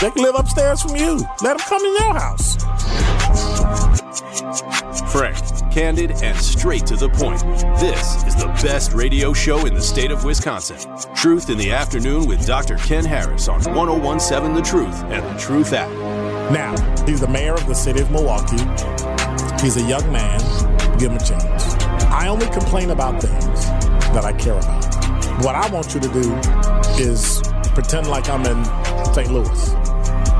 they can live upstairs from you. Let them come in your house. Frank, candid, and straight to the point. This is the best radio show in the state of Wisconsin. Truth in the Afternoon with Dr. Ken Harris on 1017 The Truth and The Truth app. Now, he's the mayor of the city of Milwaukee. He's a young man. Give him a chance. I only complain about things that I care about. What I want you to do is pretend like I'm in St. Louis.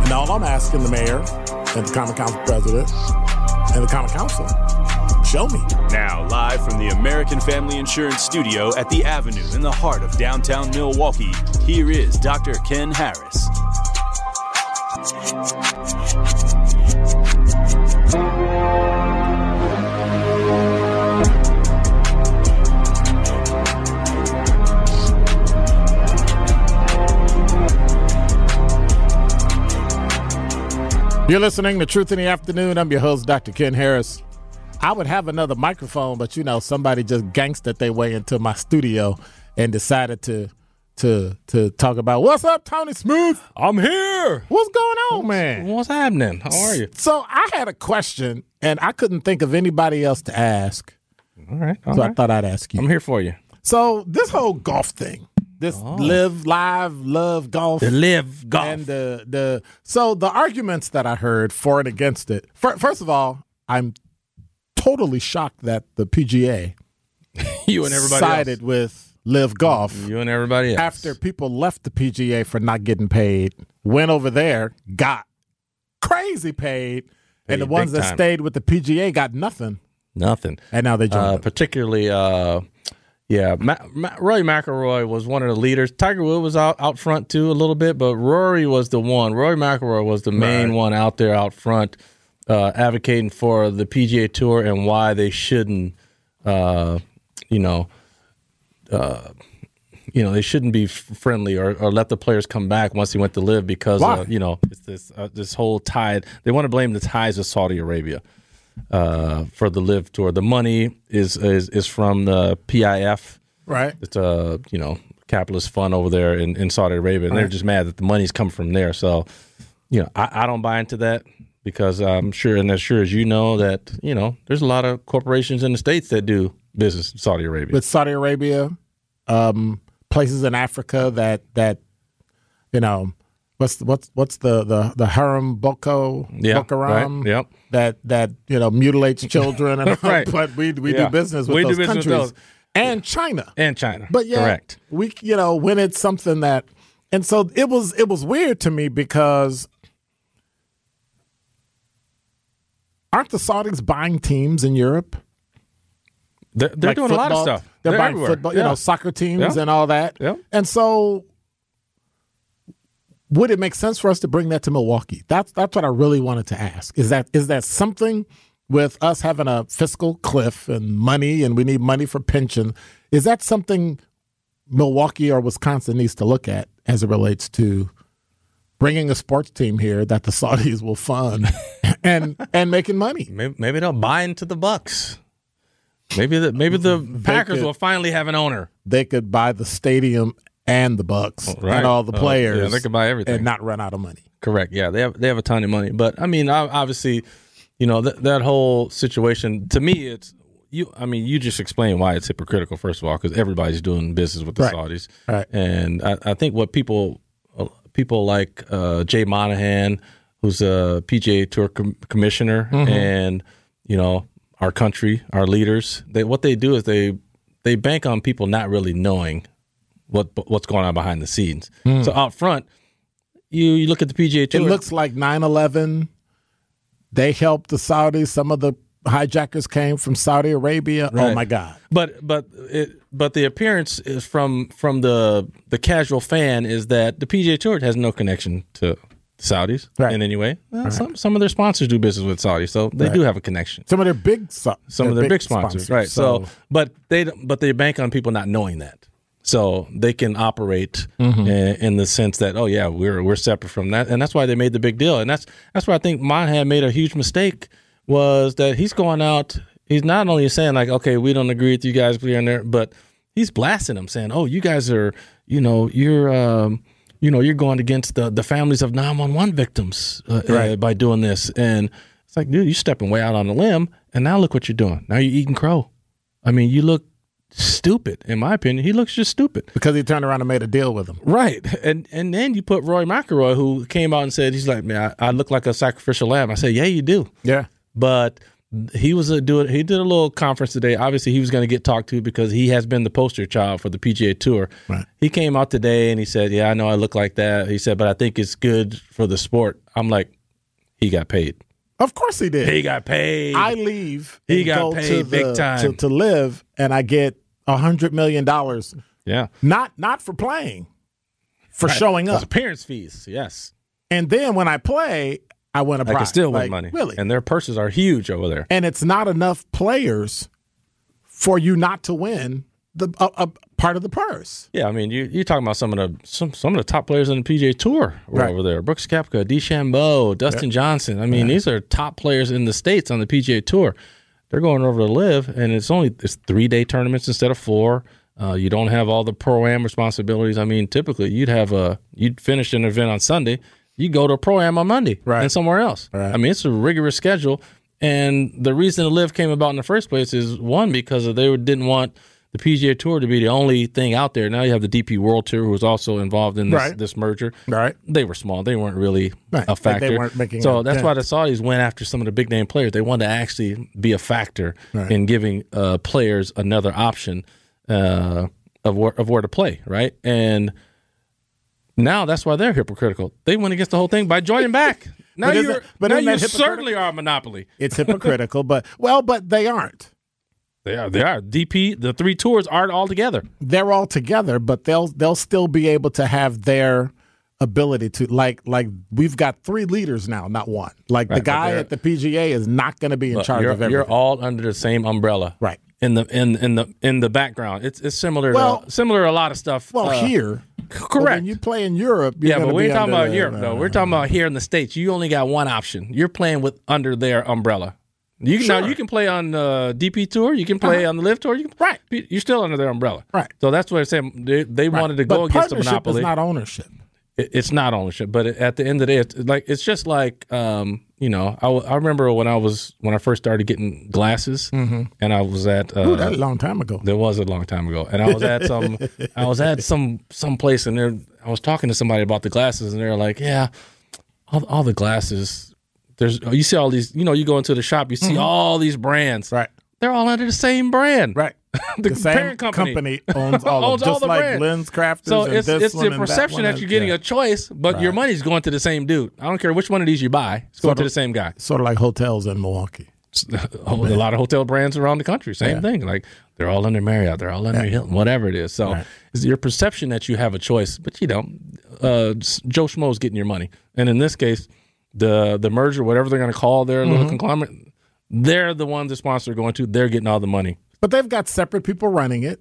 And all I'm asking the mayor and the Common Council president and the Common Council, show me. Now, live from the American Family Insurance Studio at the Avenue in the heart of downtown Milwaukee, here is Dr. Ken Harris. You're listening to Truth in the Afternoon. I'm your host, Dr. Ken Harris. I would have another microphone, but you know, somebody just gangstered their way into my studio and decided to to to talk about what's up, Tony Smooth. I'm here. What's going on, man? What's happening? How are you? So I had a question, and I couldn't think of anybody else to ask, All right. all so I thought I'd ask you. I'm here for you. So this whole golf thing, this live, live, love golf, The live golf. and the the so the arguments that I heard for and against it. fir- First of all, I'm totally shocked that the PGA you and everybody sided with live golf. You and everybody else. after people left the PGA for not getting paid, went over there, got crazy paid, and the ones that time. stayed with the PGA got nothing, nothing. and now they joined. Uh, particularly, uh, yeah, Ma- Ma- Rory McIlroy was one of the leaders. Tiger Woods was out, out front too a little bit, but Rory was the one. Rory McIlroy was the main Right. one out there out front, uh, advocating for the PGA Tour and why they shouldn't, uh, you know, uh, you know, they shouldn't be friendly or, or let the players come back once they went to live because uh, you know it's this uh, this whole tide. They want to blame the ties of Saudi Arabia uh, for the live tour. The money is is is from the PIF. right. It's a you know capitalist fund over there in, in Saudi Arabia, and they're just mad that the money's come from there. So, you know, I, I don't buy into that because I'm sure, and as sure as you know, that you know, there's a lot of corporations in the states that do business in Saudi Arabia. with Saudi Arabia, um, places in Africa that that you know what's what's what's the the the harem Boko Yeah, Boko Haram right, yep. That that you know mutilates children and Right. but we we Yeah. do business with We those business with countries those. and China. and China, But yeah, correct. we you know when it's something that and so it was it was weird to me because aren't the Saudis buying teams in Europe? They're, they're like doing a lot of football. stuff. They're, buying everywhere. football, you Yeah. know, soccer teams Yeah. and all that. Yeah. And so, would it make sense for us to bring that to Milwaukee? That's that's what I really wanted to ask. Is that is that something with us having a fiscal cliff and money, and we need money for pension? Is that something Milwaukee or Wisconsin needs to look at as it relates to? Bringing a sports team here that the Saudis will fund and and making money. Maybe, maybe they'll buy into the Bucks. Maybe the maybe the Packers could- will finally have an owner. they could buy the stadium and the Bucks right. and all the Uh, players. yeah, they could buy everything. and not run out of money. Correct. Yeah, they have they have a ton of money, but I mean, obviously, you know that that whole situation to me, it's you. I mean, you just explain why it's hypocritical. First of all, because everybody's doing business with the Right. Saudis, Right. And I, I think what people uh, people like uh, Jay Monahan, who's a PGA Tour com- commissioner, Mm-hmm. and you know our country, our leaders, they what they do is they they bank on people not really knowing what what's going on behind the scenes. Hmm. So out front, you you look at the PGA Tour. It looks like 9 11. They helped the Saudis. Some of the hijackers came from Saudi Arabia. Oh, my God. But but it but the appearance is from from the the casual fan is that the PGA Tour has no connection to Saudis Right. in any way. Well, Some some of their sponsors do business with Saudi, so they do have a connection. Some of their big, so, Some of their big, sponsors, right? So, but they but they bank on people not knowing that, so they can operate Mm-hmm. in, in the sense that oh yeah we're we're separate from that, and that's why they made the big deal, and that's that's why I think Monahan made a huge mistake was that he's going out. He's not only saying like okay we don't agree with you guys being there, but he's blasting them saying oh you guys are you know you're. um you know, you're going against the, the families of 911 victims uh, uh, by doing this. And it's like, dude, you're stepping way out on a limb. And now look what you're doing. Now you're eating crow. I mean, you look stupid, in my opinion. He looks just stupid. because he turned around and made a deal with them. Right. And and then you put Rory McIlroy, who came out and said, he's like, man, I, I look like a sacrificial lamb. I said, yeah, you do. Yeah. But he was a do he did a little conference today. Obviously, he was going to get talked to because he has been the poster child for the PGA Tour. Right. He came out today and he said, "Yeah, I know I look like that." He said, "But I think it's good for the sport." I'm like, he got paid. Of course he did. He got paid. I leave. He got go paid to big the- time. to, to live, and I get a hundred million dollars. yeah, Not not for playing, for showing Those up. appearance fees. Yes, And then when I play, I win a prize. can still Like, win money. Really? and their purses are huge over there. and it's not enough players for you not to win the a, a part of the purse. Yeah, I mean, you you're talking about some of the some some of the top players in the PGA Tour were Right. over there. Brooks Koepka, DeChambeau, Dustin Johnson. I mean, these are top players in the states on the PGA Tour. They're going over to live, and it's only it's three day tournaments instead of four. Uh, you don't have all the pro am responsibilities. I mean, typically you'd have a you'd finish an event on Sunday, you go to a pro am on Monday, Right. and somewhere else. Right. I mean, it's a rigorous schedule, and the reason the live came about in the first place is one because they didn't want the PGA Tour to be the only thing out there. Now you have the DP World Tour, who was also involved in this, Right. this merger. Right. They were small; they weren't really Right. a Like, they factor. weren't making so that's why the Saudis went after some of the big name players. They wanted to actually be a factor Right. in giving uh, players another option uh, of where of where to play. Right, and now that's why they're hypocritical. They went against the whole thing by joining back. Now But you're, but now you certainly are a monopoly. It's hypocritical, but well, but they aren't. They are. They are. DP. The three tours aren't all together. They're all together, but they'll they'll still be able to have their ability to like like we've got three leaders now, not one. Like the Right, but guy at the PGA is not going to be in But charge of everything. you're all under the same umbrella, Right. In the in in the in the background, it's it's similar Well- to similar to a lot of stuff. well, uh, here, correct. when you play in Europe, you're yeah, but we be ain't talking about the- Europe though. We're talking about here in the states. You only got one option. You're playing with under their umbrella. You can now Sure. Uh-huh. you can play on uh, DP tour. You can play on the Live tour. You can, Right. You're still under their umbrella. Right. So that's what I'm saying. They, they wanted to But go against the monopoly. is not ownership. It- it's not ownership, but at the end of the day, it's like it's just like um, you know. I, I remember when I was when I first started getting glasses, and I was at uh, Mm-hmm. Ooh, that's a long time ago. there was a long time ago, and I was at some I was at some some place, and there I was talking to somebody about the glasses, and they're like, yeah, all, all the glasses. There's you see all these, you know, you go into the shop, you see all these brands, Mm-hmm. Right. They're all under the same brand, Right. the, The same parent company, owns all Owns of all just the like brands. LensCrafters. So and it's it's the perception one that, you're getting yeah. a choice, but your money's going to the same dude. I don't care which one of these you buy; it's going Sort to the same guy. sort of like hotels in Milwaukee. a lot of hotel brands around the country, same Yeah. thing. Like they're all under Marriott, they're all under Hilton, whatever it is. So Right. it's your perception that you have a choice, but you don't. Uh, Joe Schmo's getting your money, and in this case, the the merger, whatever they're going to call their Mm-hmm. little conglomerate, they're the ones the sponsor are going to. They're getting all the money. But they've got separate people running it.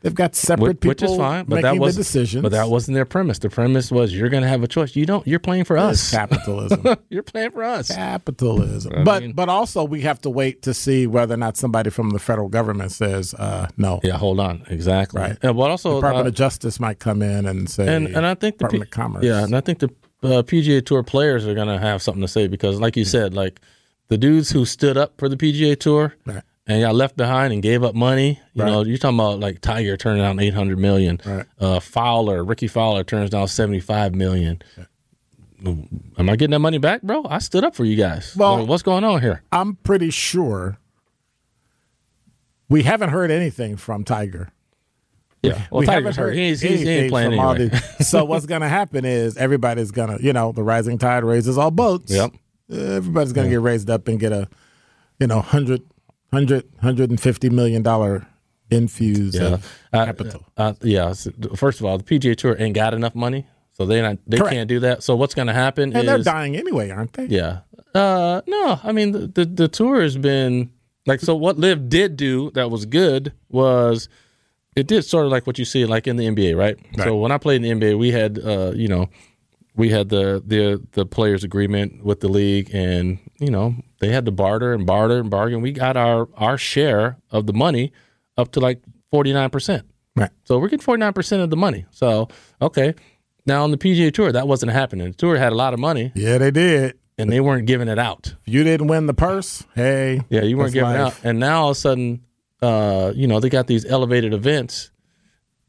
They've got separate people which is fine, but making that was the decisions. But that wasn't their premise. The premise was you're going to have a choice. You don't. You're playing for us. capitalism. you're playing for us. capitalism. but but also we have to wait to see whether or not somebody from the federal government says uh, no. Yeah, hold on. Exactly. Right. And what also Department uh, of Justice might come in and say, and and I think the Department P- of Commerce. Yeah, and I think the uh, PGA Tour players are going to have something to say because, like you said, like the dudes who stood up for the PGA Tour Right. and got left behind and gave up money. You Right. know, you're talking about like Tiger turning down eight hundred million. Right. Uh, Fowler, Rickie Fowler turns down seventy five million. Am I getting that money back, bro? I stood up for you guys. Well- Like, what's going on here? I'm pretty sure we haven't heard anything from Tiger. Yeah, well, we Tiger's hurt. He, ain't- he, ain't playing anyway. so what's going to happen is everybody's going to, you know, the rising tide raises all boats. Yep. Everybody's going to get raised up and get a, you know, 100, 100, 150 million dollar infuse Yeah, Uh, capital. uh, yeah. First of all, the PGA Tour ain't got enough money, so they not they Correct. can't do that. So what's going to happen and they're dying anyway, aren't they? Yeah. Uh no, I mean the, the the tour has been like so what Liv did do that was good was it did sort of like what you see like in the NBA, right? So when I played in the NBA, we had uh you know we had the the the players agreement with the league and you know they had to barter and barter and bargain. We got our our share of the money up to like 49%. Right. So we're getting 49% of the money. So, okay. Now on the PGA Tour, that wasn't happening. The tour had a lot of money Yeah, they did. and they weren't giving it out. You didn't win the purse, hey. Yeah, you weren't giving it out. And now all of a sudden, uh, you know, they got these elevated events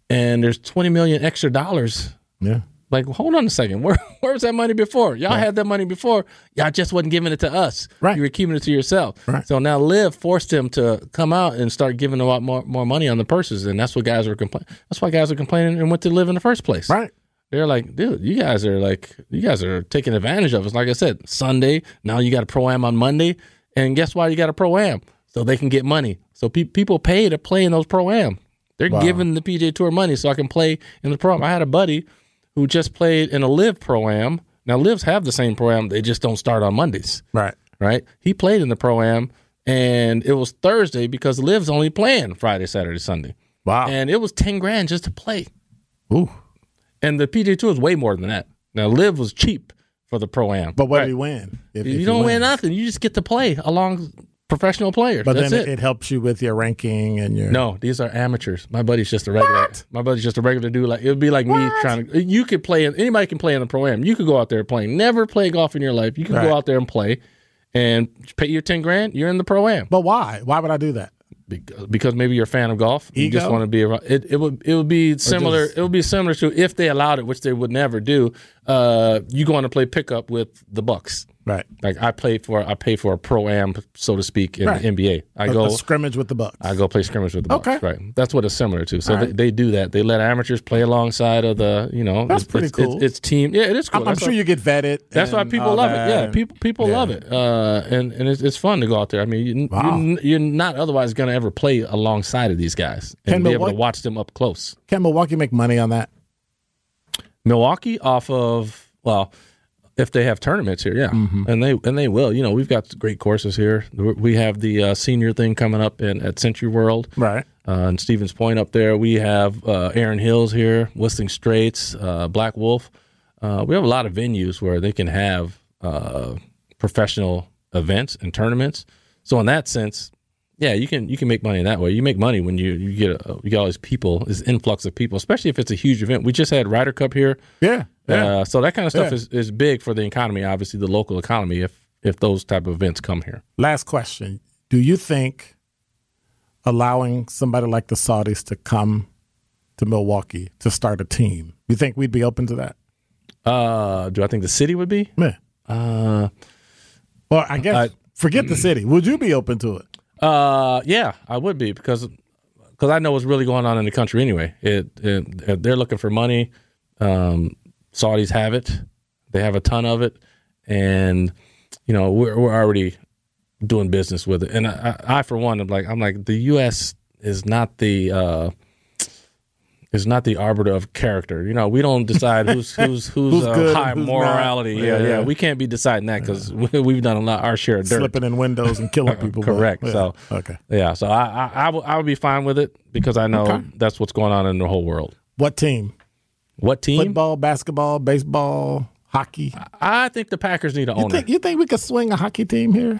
and there's 20 million extra dollars. Yeah. Like, hold on a second. Where where was that money before? Y'all had that money before. Y'all just wasn't giving it to us. Right. You were keeping it to yourself. Right. So now Liv forced him to come out and start giving a lot more, more money on the purses. And that's what guys were complaining. That's why guys are complaining and went to live in the first place. Right. They're like, dude, you guys are like, you guys are taking advantage of us. Like I said, Sunday, now you got a pro am on Monday. And guess why you got a pro am? So they can get money. So pe- people pay to play in those pro am. They're giving the PGA Tour money so I can play in the pro am. I had a buddy who just played in a live pro am. Now, lives have the same pro am, they just don't start on Mondays, Right. right? He played in the pro am and it was Thursday because lives only playing Friday, Saturday, Sunday. Wow. And it was 10 grand just to play. Ooh. And the PGA Tour is way more than that. Now, Live was cheap for the pro am, But what did he win? If, you if don't win nothing. You just get to play along professional players. But That's then it. it. it helps you with your ranking and your. no, these are amateurs. My buddy's just a regular. My buddy's just a regular dude. Like it would be like me trying to. You could play. Anybody can play in the pro am. You could go out there playing. Never play golf in your life. You can Right. go out there and play, and pay your ten grand. You're in the pro am. But why? Why would I do that? because, because maybe you're a fan of golf. You just want to be around. It, it would it would be similar. just- it would be similar to if they allowed it, which they would never do. Uh, you go on to play pickup with the Bucks. Right. Like I play for I pay for a pro am, so to speak, in Right. the NBA. I A- go a scrimmage with the Bucks. I go play scrimmage with the Bucks. Okay. Right. That's what it's similar to. So All they, they do that. They let amateurs play alongside of the you know. That's it's, pretty it's, it's- It's, team. Yeah, it is cool. I'm, I'm sure why- you get vetted. that's why people all love it. Yeah, people people Yeah. love it, uh, and and it's, it's fun to go out there. I mean, you, Wow. you're, you're not otherwise going to ever play alongside of these guys and Can be able to watch them up close. Can Milwaukee make money on that? Milwaukee off of well, if they have tournaments here, yeah, Mm-hmm. and they and they will. You know, we've got great courses here. We have the uh, senior thing coming up in at SentryWorld. Right. uh, in Stevens Point up there. We have uh, Erin Hills here, Whistling Straits, uh, Blackwolf. Uh, we have a lot of venues where they can have uh, professional events and tournaments. So in that sense, yeah, you can you can make money in that way. You make money when you you get a, you get all these people, this influx of people, especially if it's a huge event. We just had Ryder Cup here, Yeah. Yeah. uh, so that kind of stuff Yeah. is, is big for the economy. Obviously, the local economy. If if those type of events come here, Last question. Do you think allowing somebody like the Saudis to come to Milwaukee to start a team, you think we'd be open to that? uh, do I think the city would be? Yeah. Uh, Well, I guess I- forget the city. Would you be open to it? Uh, yeah, I would be because because I know what's really going on in the country anyway. It, it they're looking for money. Um, Saudis have it; they have a ton of it, and you know we're we're already doing business with it. And I, I, for one, am like I'm like the U.S. is not the uh, is not the arbiter of character. You know, we don't decide who's who's who's, Who's uh, good high who's morality. Yeah, Yeah, yeah, yeah. We can't be deciding that because we've done a lot our share of dirt. Slipping in windows and killing people. it. Correct. Yeah. So okay. yeah, so I I, I, would, I would be fine with it because I know Okay. that's what's going on in the whole world. What team? What team? Football, basketball, baseball, hockey. I think the Packers need You owner. think you think we could swing a hockey team here?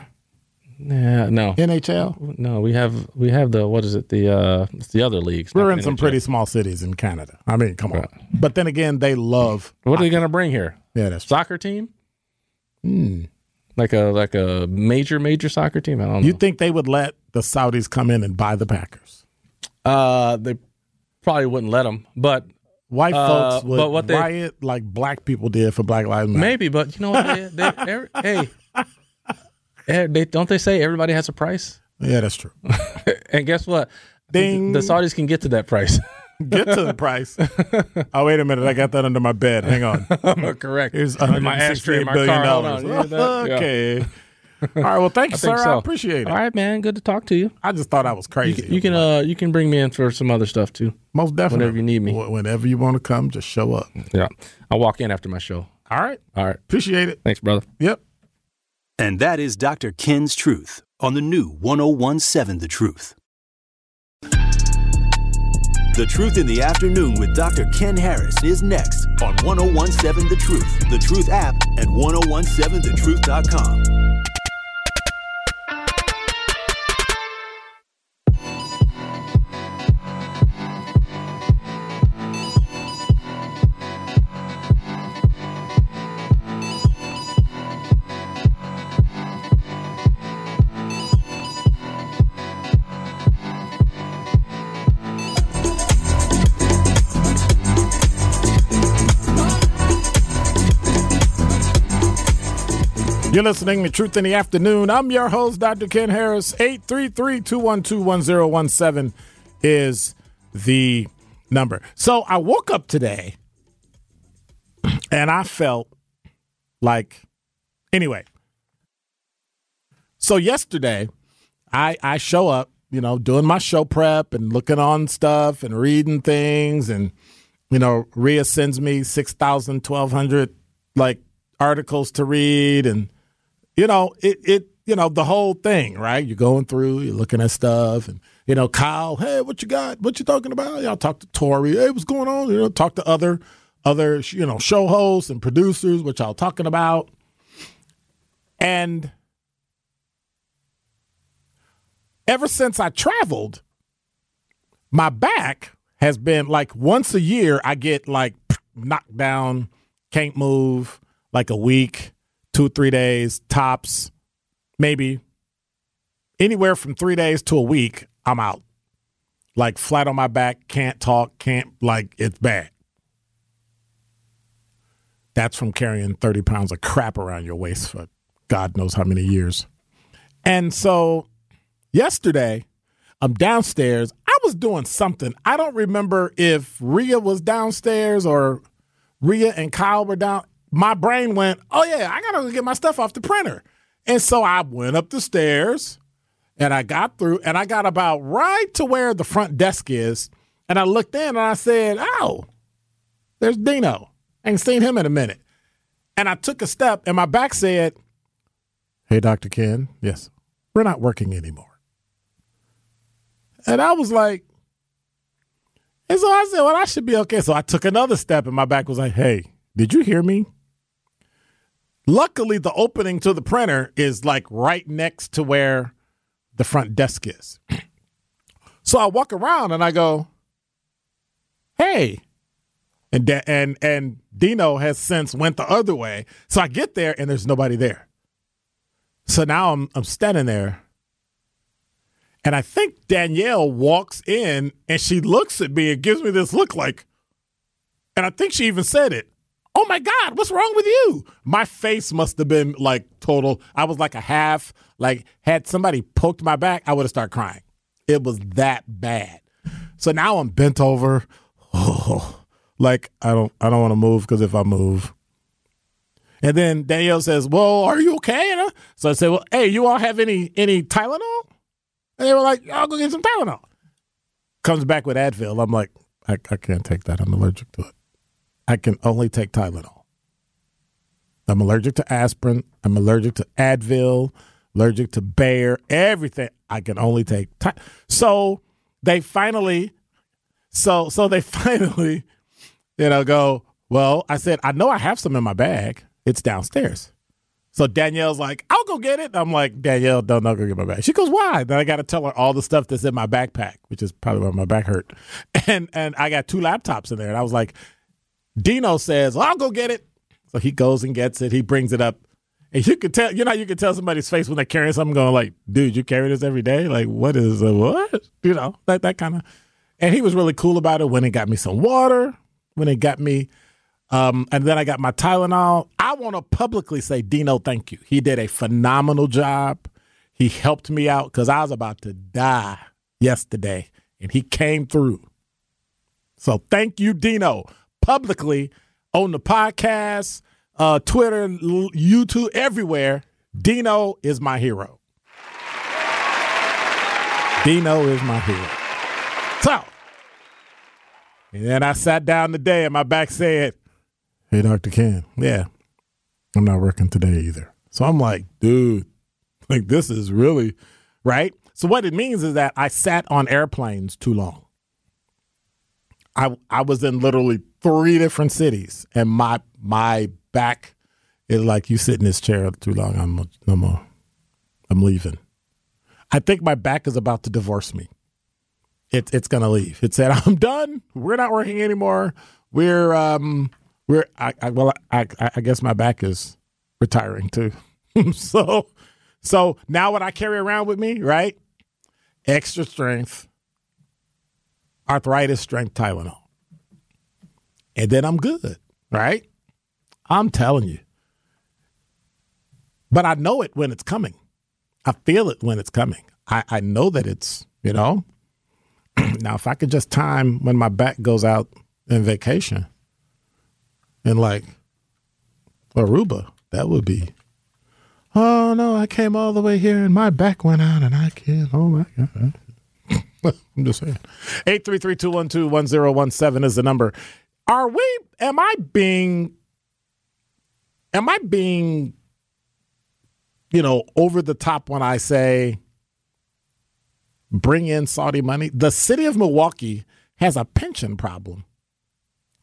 Yeah, no, NHL. no. We have we have the what is it? The uh, it's the other leagues. We're in some NHL. pretty small cities in Canada. I mean, come on. But then again, they love. What are they going to bring here? Yeah, that's. Soccer team? Hmm. Like a like a major major soccer team? I don't know. You think they would let the Saudis come in and buy the Packers? uh, they probably wouldn't let them, but White Uh, folks would but what they- riot like black people did for Black Lives Matter. maybe. But you know what? They, they, every- hey, they don't they say everybody has a price? Yeah, that's true. And guess what? Ding. The Saudis can get to that price. Get to the price. oh, wait a minute. I got that under my bed. Hang on. Correct. Here's under my ashtray, $168 my billion car. Hold dollars. You that? Yeah. okay. All right. Well, thank you, I sir. so. I appreciate it. All right, man. Good to talk to you. I just thought I was crazy. can, you can uh you can bring me in for some other stuff too. most definitely whenever you need me. Whenever you want to come, just show up. Yeah, I'll walk in after my show. All right. All right. Appreciate it. Thanks, brother. Yep. And that is Dr. Ken's Truth on the new 1017 The Truth. The Truth in the Afternoon with Dr. Ken Harris is next on 1017 The Truth, The Truth app, and 1017thetruth.com. You're listening to Truth in the Afternoon. I'm your host, Dr. Ken Harris. 833-212-1017 is the number. So I woke up today and I felt like anyway. So yesterday I I show up, you know, doing my show prep and looking on stuff and reading things and you know, Rhea sends me 6,000, 1,200 like articles to read and you know, it it you know the whole thing, right? You're going through, you're looking at stuff, and you know, Kyle, hey, what you got? What you talking about? Y'all talk to Tori, hey, what's going on? You know, talk to other other you know show hosts and producers, what y'all talking about, and ever since I traveled, my back has been like once a year I get like knocked down, can't move, like a week two, three days tops, maybe anywhere from three days to a week, I'm out. Like flat on my back, can't talk, can't, like, it's bad. That's from carrying 30 pounds of crap around your waist for God knows how many years. And so yesterday, I'm downstairs. I was doing something. I don't remember if Rhea was downstairs or Rhea and Kyle were down my brain went, oh yeah, I gotta go get my stuff off the printer. And so I went up the stairs and I got through and I got about right to where the front desk is. And I looked in and I said, oh, there's Dino. I Ain't seen him in a minute. And I took a step and my back said, hey, Dr. Ken, yes, we're not working anymore. And I was like, and so I said, well, I should be okay. So I took another step and my back was like, hey, did you hear me? Luckily, the opening to the printer is like right next to where the front desk is. So I walk around and I go, "Hey," and and and Dino has since went the other way. So I get there and there's nobody there. So now I'm I'm standing there, and I think Danielle walks in and she looks at me and gives me this look like, and I think she even said it oh my God, what's wrong with you? My face must have been like total. I was like a half, like, had somebody poked my back, I would have started crying. It was that bad. So now I'm bent over. Oh, like I don't I don't want to move because if I move. And then Danielle says, Well, are you okay? And I, so I said, Well, hey, you all have any any Tylenol? And they were like, I'll go get some Tylenol. Comes back with Advil. I'm like, I, I can't take that. I'm allergic to it. I can only take Tylenol. I'm allergic to aspirin. I'm allergic to Advil, allergic to Bayer, everything. I can only take. Ty- so they finally, so so they finally, you know, go. Well, I said I know I have some in my bag. It's downstairs. So Danielle's like, I'll go get it. I'm like, Danielle, don't, don't go get my bag. She goes, why? Then I got to tell her all the stuff that's in my backpack, which is probably why my back hurt. And and I got two laptops in there. And I was like, Dino says, well, I'll go get it. So he goes and gets it. He brings it up. And you could tell, you know, you can tell somebody's face when they're carrying something going like, dude, you carry this every day? Like, what is, uh, what? You know, that, that kind of. And he was really cool about it when he got me some water, when he got me, um, and then I got my Tylenol. I want to publicly say, Dino, thank you. He did a phenomenal job. He helped me out because I was about to die yesterday, and he came through. So thank you, Dino, publicly on the podcast, uh, Twitter, YouTube, everywhere. Dino is my hero. Dino is my hero. So, and then I sat down today and my back said, Hey, Dr. Ken, yeah, I'm not working today either. So I'm like, dude, like this is really right. So what it means is that I sat on airplanes too long. I I was in literally three different cities, and my my back is like you sit in this chair too long. I'm more. I'm leaving. I think my back is about to divorce me. It, it's gonna leave. It said, "I'm done. We're not working anymore. We're um we're I, I well I I guess my back is retiring too. so so now what I carry around with me, right? Extra strength, arthritis strength Tylenol. And then I'm good, right? I'm telling you. But I know it when it's coming. I feel it when it's coming. I, I know that it's, you know. now, if I could just time when my back goes out in vacation and like Aruba, that would be Oh no, I came all the way here and my back went out and I can't. Oh my God. I'm just saying. 833-212-1017 is the number. Are we am I being am I being you know over the top when I say bring in Saudi money? The city of Milwaukee has a pension problem.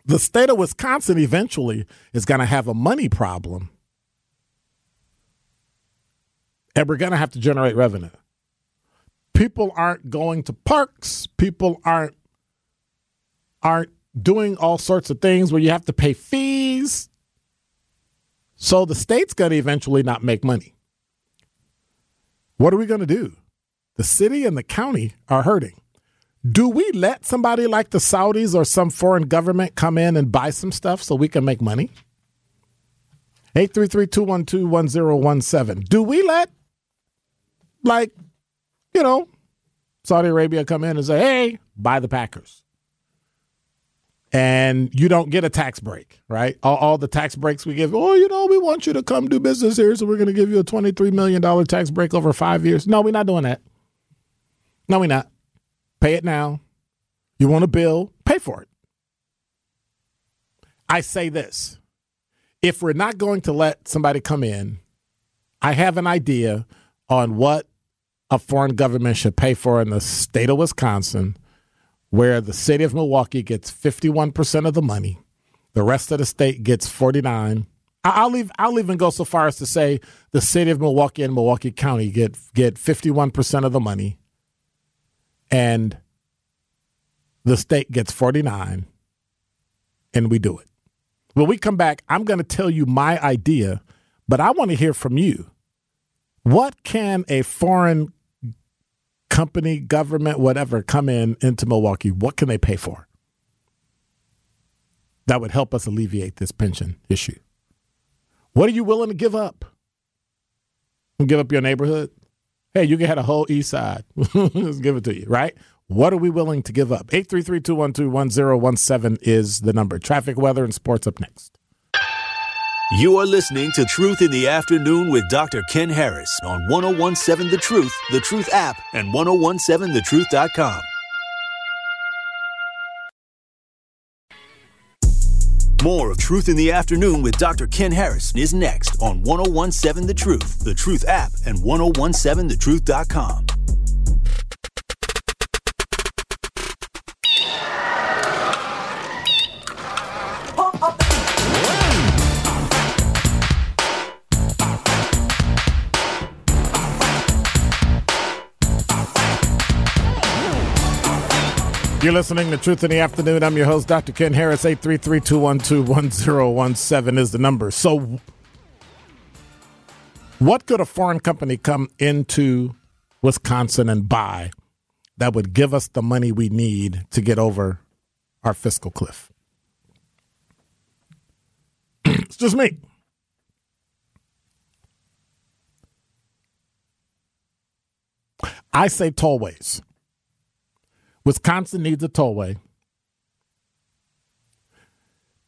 The state of Wisconsin eventually is going to have a money problem and we're going to have to generate revenue. People aren't going to parks. People aren't aren't doing all sorts of things where you have to pay fees. So the state's going to eventually not make money. What are we going to do? The city and the county are hurting. Do we let somebody like the Saudis or some foreign government come in and buy some stuff so we can make money? 833 212 1017. Do we let like, you know, Saudi Arabia come in and say, hey, buy the Packers. And you don't get a tax break, right? All, all, the tax breaks we give, oh, you know, we want you to come do business here, so we're going to give you a $23 million tax break over five years. No, we're not doing that. No, we're not. Pay it now. You want a bill, pay for it. I say this if we're not going to let somebody come in, I have an idea on what a foreign government should pay for in the state of Wisconsin, where the city of Milwaukee gets 51% of the money, the rest of the state gets 49. I'll leave. I'll even go so far as to say the city of Milwaukee and Milwaukee County get get 51% of the money, and the state gets 49, and we do it. When we come back, I'm going to tell you my idea, but I want to hear from you. What can a foreign company, government, whatever, come in into Milwaukee, what can they pay for? That would help us alleviate this pension issue. What are you willing to give up? Give up your neighborhood? Hey, you can have a whole east side. Let's give it to you, right? What are we willing to give up? 833-212-1017 is the number. Traffic, weather, and sports up next. You are listening to Truth in the Afternoon with Dr. Ken Harris on 1017 The Truth, The Truth app, and 1017thetruth.com. More of Truth in the Afternoon with Dr. Ken Harris is next on 1017 The Truth, The Truth app, and 1017thetruth.com. You're listening to Truth in the Afternoon. I'm your host, Dr. Ken Harris. 833-212-1017 is the number. So what could a foreign company come into Wisconsin and buy that would give us the money we need to get over our fiscal cliff? it's just me. I say tollways. Wisconsin needs a tollway.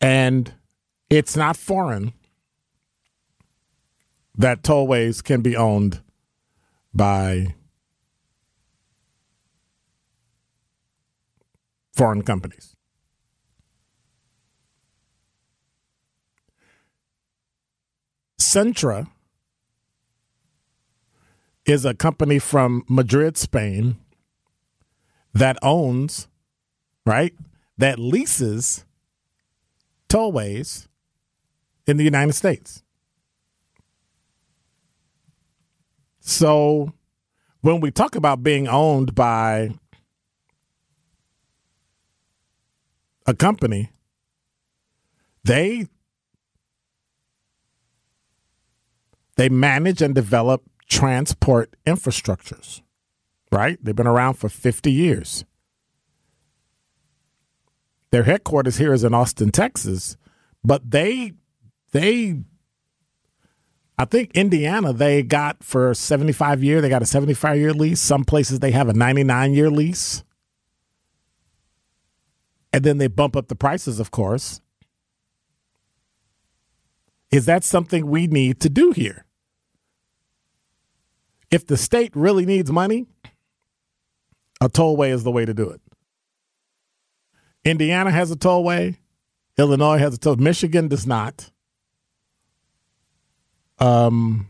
And it's not foreign that tollways can be owned by foreign companies. Cintra is a company from Madrid, Spain that owns, right, that leases tollways in the United States. So when we talk about being owned by a company, they they manage and develop transport infrastructures. Right? They've been around for 50 years. Their headquarters here is in Austin, Texas, but they they I think Indiana they got for 75 year, they got a 75 year lease. Some places they have a 99 year lease. And then they bump up the prices, of course. Is that something we need to do here? If the state really needs money, a tollway is the way to do it. Indiana has a tollway. Illinois has a toll. Michigan does not. Um,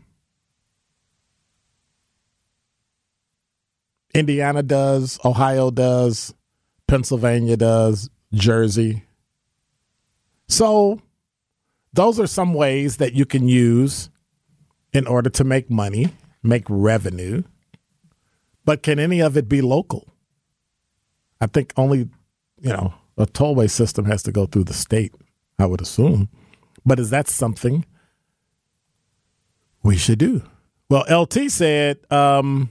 Indiana does. Ohio does. Pennsylvania does. Jersey. So, those are some ways that you can use in order to make money, make revenue. But can any of it be local? I think only, you know, a tollway system has to go through the state, I would assume. But is that something we should do? Well, LT said, um,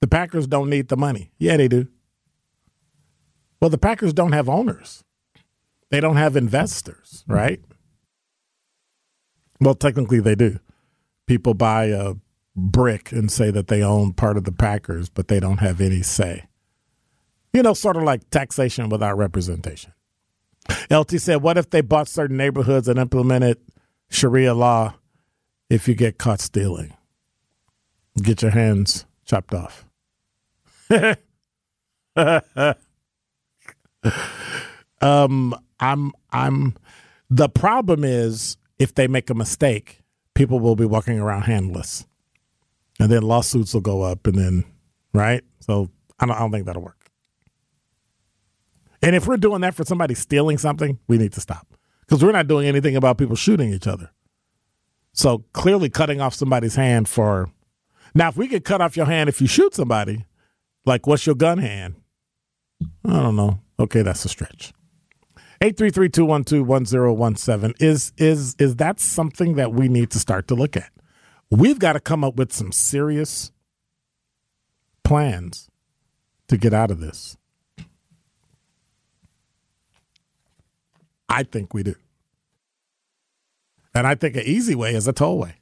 the Packers don't need the money. Yeah, they do. Well, the Packers don't have owners, they don't have investors, right? Well, technically, they do. People buy a brick and say that they own part of the Packers, but they don't have any say. You know, sort of like taxation without representation. LT said, What if they bought certain neighborhoods and implemented Sharia law if you get caught stealing? Get your hands chopped off. um, I'm, I'm, the problem is if they make a mistake, people will be walking around handless and then lawsuits will go up, and then right. So I don't, I don't think that'll work. And if we're doing that for somebody stealing something, we need to stop because we're not doing anything about people shooting each other. So clearly, cutting off somebody's hand for now, if we could cut off your hand if you shoot somebody, like what's your gun hand? I don't know. Okay, that's a stretch. 833-212-1017 is is is that something that we need to start to look at? We've got to come up with some serious plans to get out of this. I think we do. And I think an easy way is a tollway.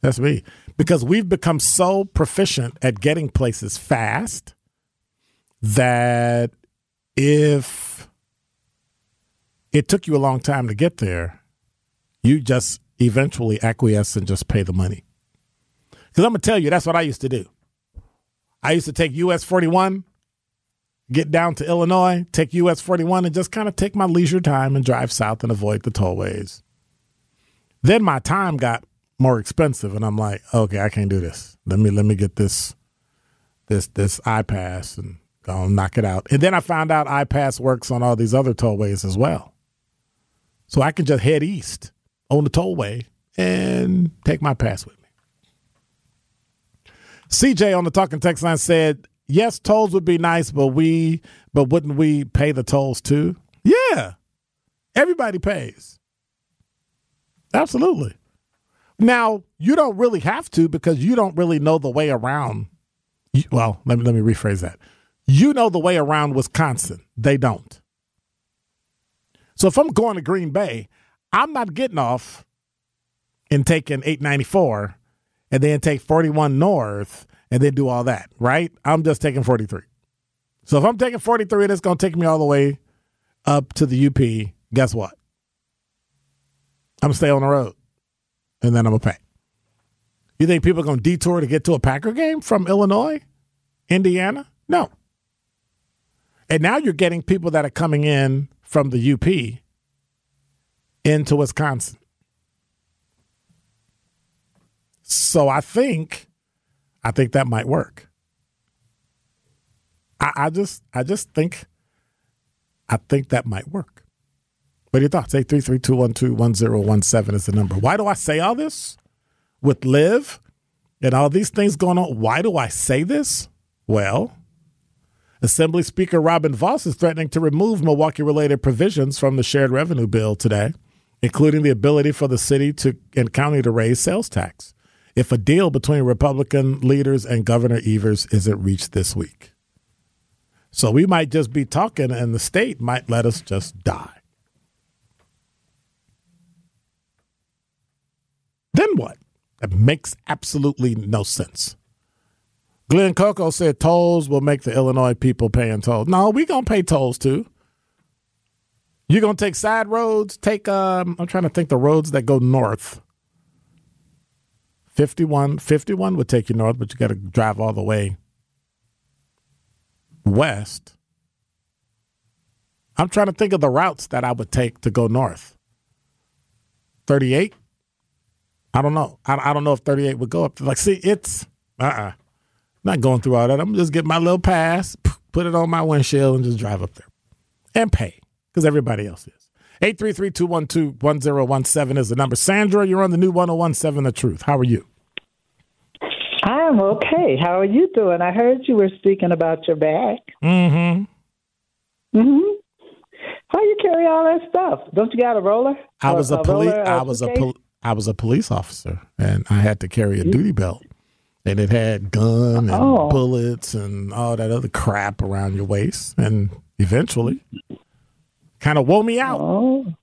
That's me. Because we've become so proficient at getting places fast that if it took you a long time to get there, you just eventually acquiesce and just pay the money. Because I'm going to tell you, that's what I used to do. I used to take US 41, get down to Illinois, take US 41, and just kind of take my leisure time and drive south and avoid the tollways. Then my time got more expensive, and I'm like, okay, I can't do this. Let me let me get this this this iPass and go knock it out. And then I found out iPass works on all these other tollways as well. So I can just head east on the tollway and take my pass with me. CJ on the talking text line said, "Yes, tolls would be nice, but we, but wouldn't we pay the tolls too? Yeah, everybody pays. Absolutely. Now you don't really have to because you don't really know the way around. Well, let me let me rephrase that. You know the way around Wisconsin. They don't. So if I'm going to Green Bay, I'm not getting off and taking 894 and then take 41 north and then do all that, right? I'm just taking 43. So if I'm taking 43 and it's going to take me all the way up to the UP, guess what? I'm going to stay on the road and then I'm going to pay. You think people are going to detour to get to a Packer game from Illinois, Indiana? No. And now you're getting people that are coming in from the UP into Wisconsin. So I think, I think that might work. I, I just, I just think, I think that might work. What are your thoughts? Eight three three two one two one zero one seven is the number. Why do I say all this with live and all these things going on? Why do I say this? Well, Assembly Speaker Robin Vos is threatening to remove Milwaukee related provisions from the shared revenue bill today, including the ability for the city to and county to raise sales tax if a deal between Republican leaders and Governor Evers isn't reached this week. So we might just be talking and the state might let us just die. Then what? That makes absolutely no sense. Glenn Coco said tolls will make the Illinois people paying tolls. No, we gonna pay tolls too. You're gonna take side roads. Take um, I'm trying to think the roads that go north. 51, 51 would take you north, but you got to drive all the way west. I'm trying to think of the routes that I would take to go north. 38. I don't know. I, I don't know if 38 would go up to like. See, it's uh uh-uh. uh not going through all that. I'm just get my little pass, put it on my windshield, and just drive up there and pay because everybody else is. 833-212-1017 is the number. Sandra, you're on the new 1017 The Truth. How are you? I'm okay. How are you doing? I heard you were speaking about your back. Mm-hmm. Mm-hmm. How you carry all that stuff? Don't you got a roller? I was a, a police. I was a pol- I was a police officer, and I had to carry a duty belt, and it had gun and oh. bullets and all that other crap around your waist, and eventually, kind of wore me out. Oh.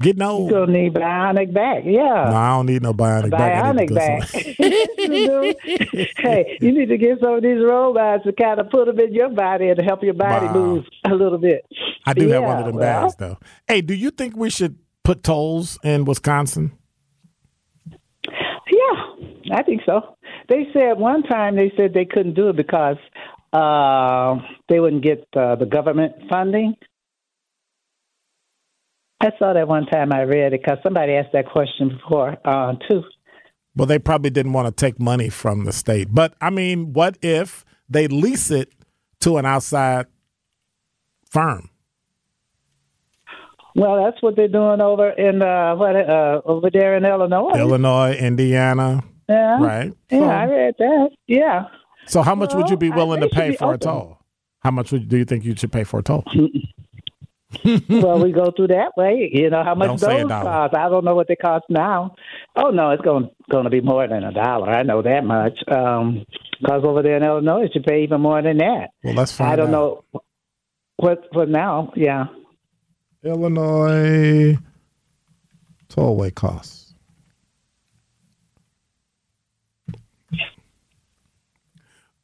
Getting old. You gonna need bionic back, yeah. No, I don't need no bionic, bionic back. hey, you need to get some of these robots to kind of put them in your body and help your body wow. move a little bit. I do yeah, have one of them well, bags though. Hey, do you think we should put tolls in Wisconsin? Yeah, I think so. They said one time they said they couldn't do it because uh, they wouldn't get uh, the government funding. I saw that one time I read it because somebody asked that question before uh, too. Well, they probably didn't want to take money from the state. But I mean, what if they lease it to an outside firm? Well, that's what they're doing over in uh, what uh, over there in Illinois, Illinois, Indiana. Yeah, right. Yeah, so, I read that. Yeah. So, how much well, would you be willing to pay for open. a toll? How much would, do you think you should pay for a toll? well, we go through that way. You know how much don't those cost. I don't know what they cost now. Oh no, it's going going to be more than a dollar. I know that much. Um, because over there in Illinois, you pay even more than that. Well, let's find. I don't out. know what what now. Yeah. Illinois tollway costs.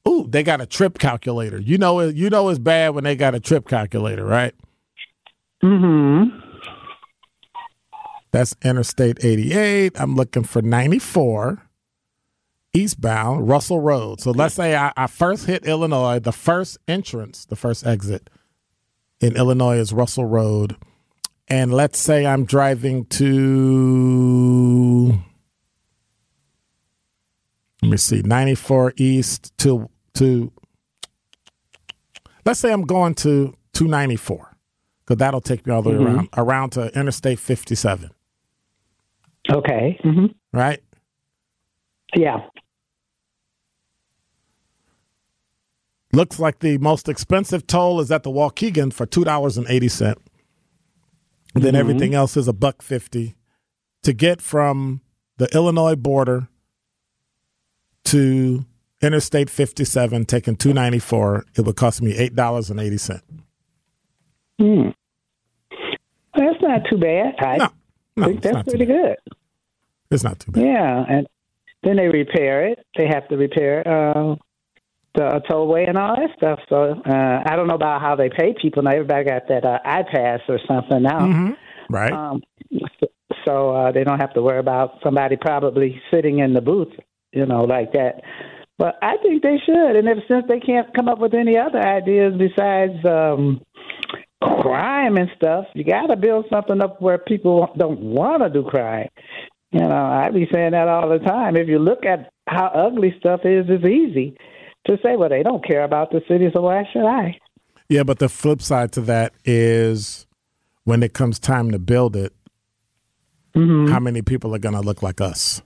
Ooh, they got a trip calculator. You know, you know it's bad when they got a trip calculator, right? Mm-hmm. That's Interstate 88. I'm looking for 94 eastbound Russell Road. So let's say I, I, first hit Illinois. The first entrance, the first exit in Illinois is Russell Road. And let's say I'm driving to let me see, 94 east to to let's say I'm going to 294 because that'll take me all the way mm-hmm. around around to Interstate 57. Okay. Mm-hmm. Right. Yeah. Looks like the most expensive toll is at the Waukegan for two dollars and eighty cent. Mm-hmm. Then everything else is a buck fifty. To get from the Illinois border to Interstate 57, taking 294, it would cost me $8.80. Hmm. That's not too bad. I no, no, think that's pretty good. It's not too bad. Yeah, and then they repair it. They have to repair uh, the tollway and all that stuff. So uh, I don't know about how they pay people now. Everybody got that uh, iPass or something now, mm-hmm. right? Um, so uh, they don't have to worry about somebody probably sitting in the booth, you know, like that. But I think they should, and ever since they can't come up with any other ideas besides um, crime and stuff, you got to build something up where people don't want to do crime. You know, I be saying that all the time. If you look at how ugly stuff is, it's easy to say, well, they don't care about the city, so why should I? Yeah, but the flip side to that is when it comes time to build it, mm-hmm. how many people are going to look like us?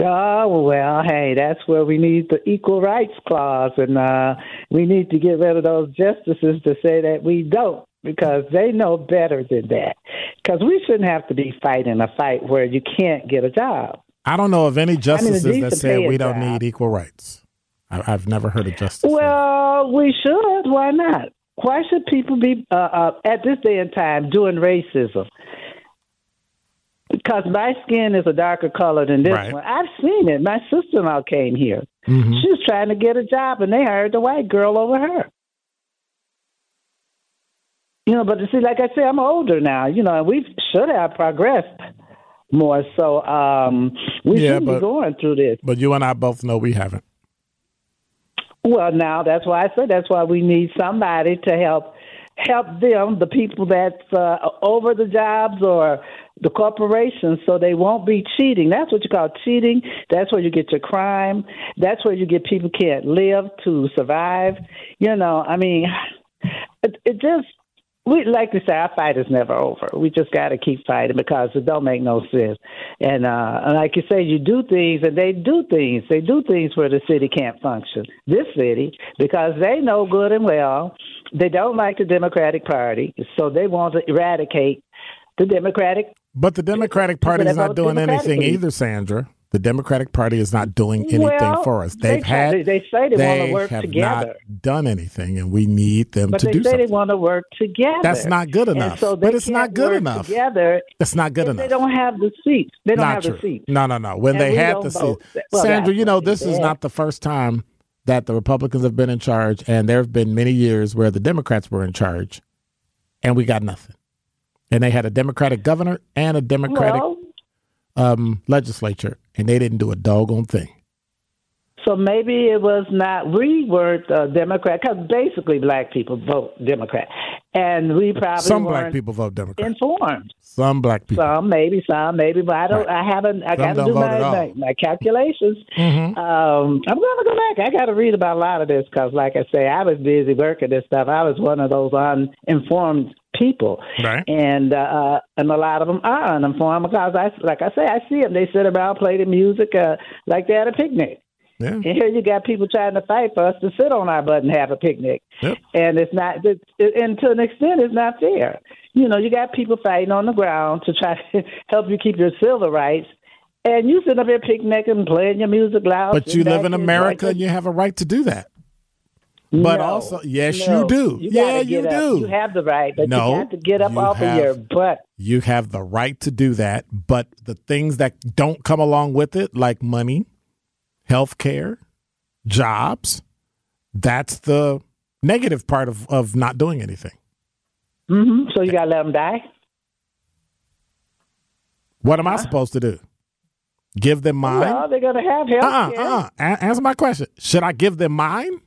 Oh well, hey, that's where we need the equal rights clause, and uh, we need to get rid of those justices to say that we don't, because they know better than that. Because we shouldn't have to be fighting a fight where you can't get a job. I don't know of any justices I mean, that say we don't job. need equal rights. I, have never heard of justice. Well, we should. Why not? Why should people be uh, uh, at this day and time doing racism? Because my skin is a darker color than this right. one. I've seen it. My sister in law came here. Mm-hmm. She was trying to get a job, and they hired the white girl over her. You know, but see, like I say, I'm older now. You know, and we should have progressed more. So um, we yeah, shouldn't but, be going through this. But you and I both know we haven't. Well, now that's why I said that's why we need somebody to help help them, the people that's uh, over the jobs or the corporations so they won't be cheating. That's what you call cheating. That's where you get your crime. That's where you get people can't live to survive. You know, I mean, it, it just we like to say our fight is never over. We just got to keep fighting because it don't make no sense. And uh, and like you say, you do things and they do things. They do things where the city can't function. This city because they know good and well they don't like the Democratic Party, so they want to eradicate the Democratic but the Democratic Party is not doing anything either, Sandra. The Democratic Party is not doing anything well, for us. They've they, had they, they say they, they want to work have together. Not done anything, and we need them but to do something. They say they want to work together. That's not good enough. So but it's not good enough. Together, that's not good enough. They don't have the seats. They don't not have true. the seats. No, no, no. When and they had the seats, well, Sandra, you know this is not the first time that the Republicans have been in charge, and there have been many years where the Democrats were in charge, and we got nothing and they had a Democratic governor and a Democratic well, um, legislature, and they didn't do a doggone thing. So maybe it was not we were uh, Democrat because basically black people vote Democrat, and we probably some black people vote Democrat. Informed. Some black people. Some maybe some maybe, but I don't. Right. I haven't. I got to do my, my, my calculations. Mm-hmm. Um, I'm going to go back. I got to read about a lot of this because, like I say, I was busy working this stuff. I was one of those uninformed people, right? And uh, and a lot of them are uninformed because I, like I say, I see them. They sit around, play the music uh, like they're at a picnic. Yeah. And here you got people trying to fight for us to sit on our butt and have a picnic. Yep. And it's not, it's, and to an extent, it's not fair. You know, you got people fighting on the ground to try to help you keep your civil rights. And you sit up here picnicking and playing your music loud. But you live in America like and you have a right to do that. But no, also, yes, no. you do. You yeah, you up. do. You have the right, but no, you have to get up off have, of your butt. You have the right to do that, but the things that don't come along with it, like money, health care, jobs, that's the negative part of, of not doing anything. Mm-hmm. So you got to let them die? What am huh? I supposed to do? Give them mine? Well, they're going to have health uh-uh. Uh-uh. A- answer my question. Should I give them mine?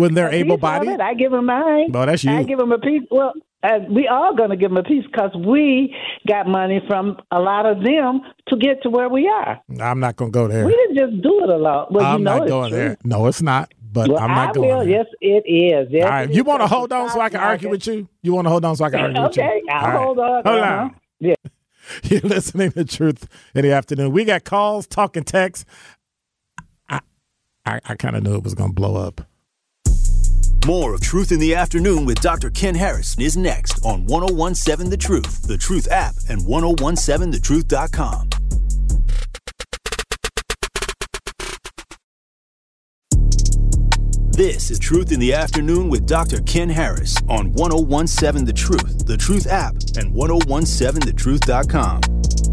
When they're able bodied? I give them mine. No, that's you. I give them a piece. Well, uh, we all going to give them a piece because we got money from a lot of them to get to where we are. I'm not going to go there. We didn't just do it a lot. Well, I'm you know not going true. there. No, it's not. But well, I'm not I going will. there. Yes, it is. Yes, all right. You want to hold on so I can argue with you? You want to hold on so I can argue okay, with you? Okay, I'll hold on. Hold uh-huh. on. Yeah. You're listening to Truth in the Afternoon. We got calls, talking text. I, I, I kind of knew it was going to blow up. More of Truth in the Afternoon with Dr. Ken Harris is next on 1017 The Truth, The Truth app, and 1017thetruth.com. This is Truth in the Afternoon with Dr. Ken Harris on 1017 The Truth, The Truth app, and 1017thetruth.com.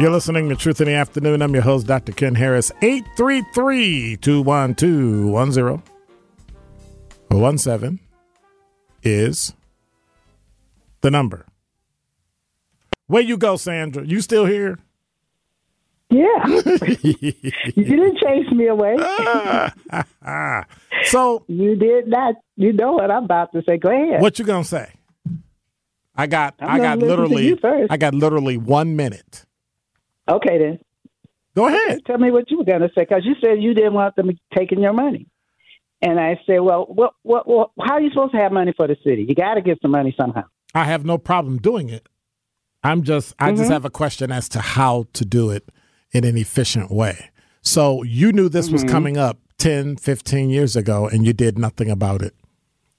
You're listening to Truth in the Afternoon. I'm your host, Dr. Ken Harris. 833 212 1017 is the number. Where you go, Sandra? You still here? Yeah. you didn't chase me away. so you did not. You know what I'm about to say. Go ahead. What you gonna say? I got. I'm I got literally. I got literally one minute. Okay, then. Go ahead. Tell me what you were going to say because you said you didn't want them taking your money. And I said, well, what, what, what, how are you supposed to have money for the city? You got to get some money somehow. I have no problem doing it. I'm just, I mm-hmm. just have a question as to how to do it in an efficient way. So you knew this mm-hmm. was coming up 10, 15 years ago, and you did nothing about it.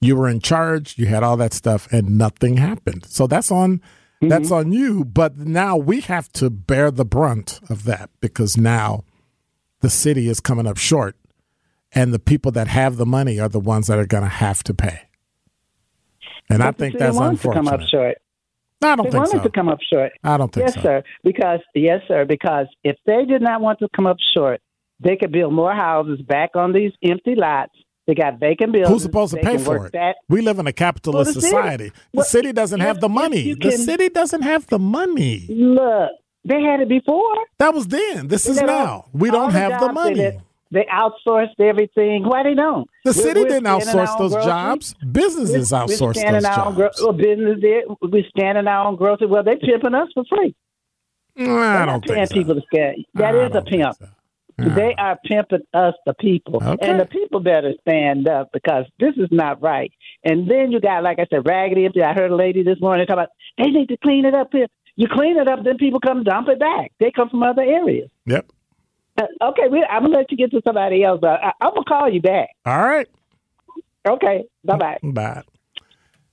You were in charge, you had all that stuff, and nothing happened. So that's on Mm-hmm. That's on you. But now we have to bear the brunt of that because now the city is coming up short. And the people that have the money are the ones that are going to have to pay. And but I think that's unfortunate. To come up short. I don't they think wanted so. to come up short. I don't think yes, so. Yes, sir. Because yes, sir. Because if they did not want to come up short, they could build more houses back on these empty lots they got vacant buildings. Who's supposed to pay for it? That. We live in a capitalist well, society. City, the city doesn't have the money. Can, the city doesn't have the money. Look, they had it before. That was then. This is now. We don't have the money. They, they, outsourced everything. Why they don't? The city we're didn't outsource those jobs. Businesses we're, outsourced we're those jobs. Gro- well, business did. We're standing our own grocery. Well, they're pimping us for free. I don't think so. people to scare. That I is a pimp. So. They are pimping us, the people. Okay. And the people better stand up because this is not right. And then you got, like I said, raggedy. I heard a lady this morning talk about they need to clean it up here. You clean it up, then people come dump it back. They come from other areas. Yep. Uh, okay, we, I'm gonna let you get to somebody else, but I, I'm gonna call you back. All right. Okay. Bye bye. Bye.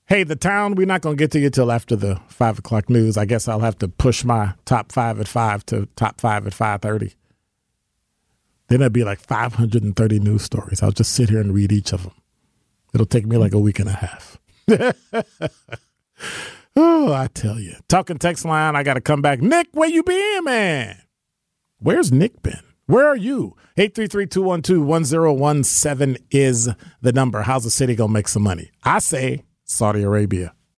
Hey, the town. We're not gonna get to you till after the five o'clock news. I guess I'll have to push my top five at five to top five at five thirty. Then it'd be like 530 news stories. I'll just sit here and read each of them. It'll take me like a week and a half. oh, I tell you. Talking text line, I got to come back. Nick, where you been, man? Where's Nick been? Where are you? 833-212-1017 is the number. How's the city going to make some money? I say Saudi Arabia.